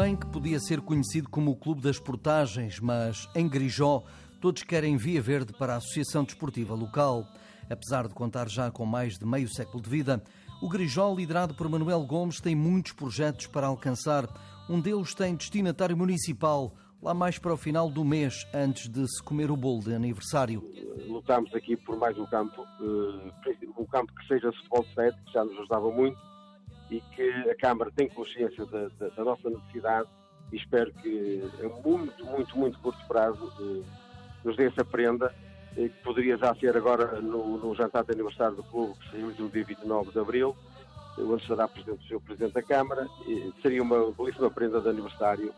bem que podia ser conhecido como o Clube das Portagens, mas em Grijó todos querem via verde para a Associação Desportiva Local. Apesar de contar já com mais de meio século de vida, o Grijó, liderado por Manuel Gomes, tem muitos projetos para alcançar. Um deles tem destinatário municipal, lá mais para o final do mês, antes de se comer o bolo de aniversário. Lutamos aqui por mais um campo, eh, um campo que seja futebol 7, que já nos ajudava muito, e que a Câmara tem consciência da, da, da nossa necessidade e espero que a muito, muito, muito curto prazo eh, nos dê essa prenda, eh, que poderia já ser agora no, no jantar de aniversário do clube, que saiu no dia 29 de Abril, onde estará presente o Sr. Presidente da Câmara. Seria uma belíssima prenda de aniversário,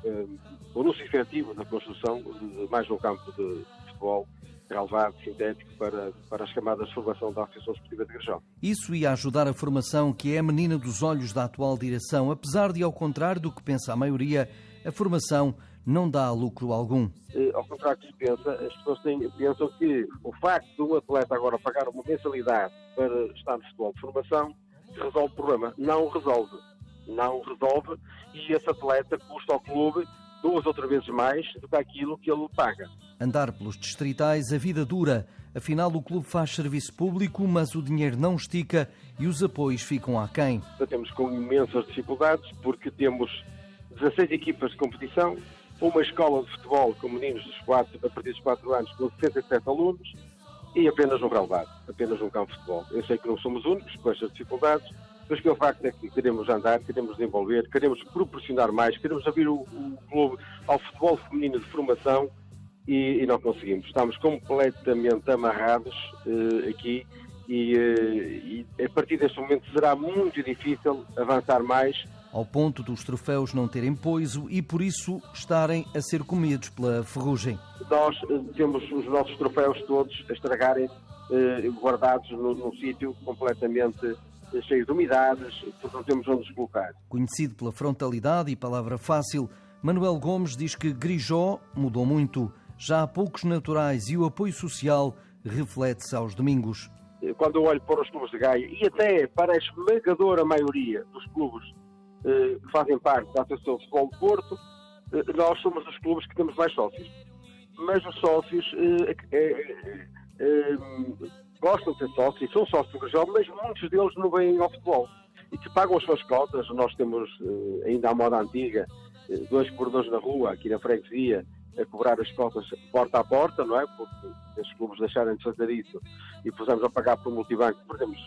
o anúncio efetivo da construção de mais um campo de futebol relevado, sintético, para, para as camadas de formação da Associação Esportiva de Grijó. Isso ia ajudar a formação, que é a menina dos olhos da atual direção, apesar de, ao contrário do que pensa a maioria, a formação não dá lucro algum. Eh, ao contrário do que se pensa, as pessoas têm, pensam que o facto de um atleta agora pagar uma mensalidade para estar no futebol de formação resolve o problema. Não resolve. Não resolve e esse atleta custa ao clube duas ou três vezes mais do que aquilo que ele paga. Andar pelos distritais, a vida dura. Afinal, o clube faz serviço público, mas o dinheiro não estica e os apoios ficam aquém. Temos com imensas dificuldades porque temos 16 equipas de competição, uma escola de futebol com meninos dos 4, a partir dos 4 anos com 67 alunos e apenas um relevado, apenas um campo de futebol. Eu sei que não somos únicos com estas dificuldades, mas que o facto é que queremos andar, queremos desenvolver, queremos proporcionar mais, queremos abrir o, o clube ao futebol feminino de formação e, e não conseguimos. Estamos completamente amarrados uh, aqui e, uh, e a partir deste momento será muito difícil avançar mais ao ponto dos troféus não terem poiso e por isso estarem a ser comidos pela ferrugem. Nós uh, temos os nossos troféus todos a estragarem, guardados num sítio completamente cheio de umidades, porque não temos onde os colocar. Conhecido pela frontalidade e palavra fácil, Manuel Gomes diz que Grijó mudou muito. Já há poucos naturais e o apoio social reflete-se aos domingos. Quando eu olho para os clubes de Gaia e até para a esmagadora maioria dos clubes eh, que fazem parte da Associação de Futebol de Porto, eh, nós somos os clubes que temos mais sócios. Mas os sócios eh, gostam de ser sócios, são sócios do Grijó, mas muitos deles não vêm ao futebol e que pagam as suas cotas. Nós temos ainda a moda antiga, dois corredores na rua, aqui na freguesia, a cobrar as cotas porta a porta, não é? Porque esses clubes deixarem de fazer isso e pusemos a pagar por multibanco, perdemos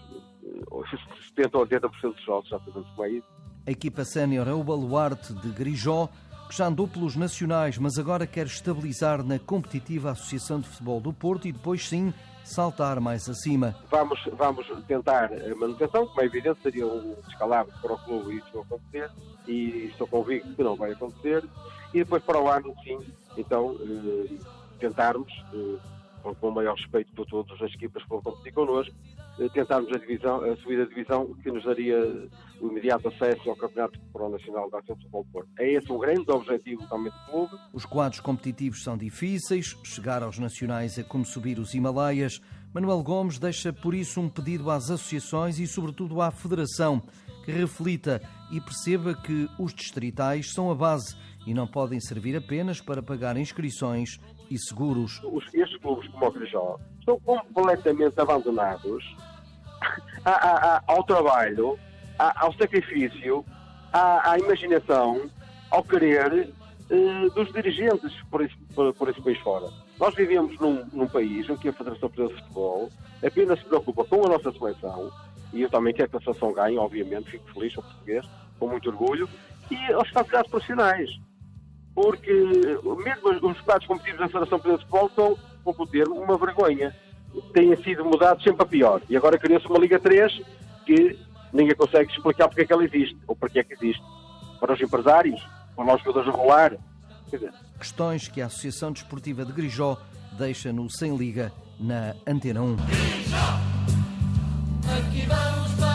70 ou 80% dos jogos, já fazemos como é isso. A equipa sénior é o baluarte de Grijó, que já andou pelos nacionais, mas agora quer estabilizar na competitiva Associação de Futebol do Porto e depois sim saltar mais acima. Vamos, vamos tentar a manutenção, como é evidente, seria um descalabro para o clube e isso não acontecer, e estou convicto que não vai acontecer. E depois para o ano, sim, então eh, tentarmos, eh, com, o maior respeito por todas as equipas que vão competir connosco, eh, tentarmos a, divisão, a divisão que nos daria o imediato acesso ao Campeonato Pro Nacional da Ação de Futebol Porto. É esse o grande objetivo também do clube. Os quadros competitivos são difíceis, chegar aos nacionais é como subir os Himalaias. Manuel Gomes deixa por isso um pedido às associações e, sobretudo, à Federação que reflita e perceba que os distritais são a base e não podem servir apenas para pagar inscrições e seguros. Os, estes clubes como o Grijó estão completamente abandonados ao trabalho, ao sacrifício, à, imaginação, ao querer eh, dos dirigentes por esse, por esse país fora. Nós vivemos num, num, país em que a Federação Portuguesa de Futebol apenas se preocupa com a nossa seleção, e eu também quero que a seleção ganhe, obviamente, fico feliz, sou português, com muito orgulho, e aos campeonatos profissionais porque mesmo os resultados competitivos da Federação Portuguesa de Futebol são, vou ter uma vergonha. Têm sido mudados sempre a pior. E agora criou-se uma Liga 3 que ninguém consegue explicar porque é que ela existe, ou porque é que existe. Para os empresários, para os jogadores a rolar. Questões que a Associação Desportiva de Grijó deixa no Sem Liga na Antena 1. Grijó, aqui vamos.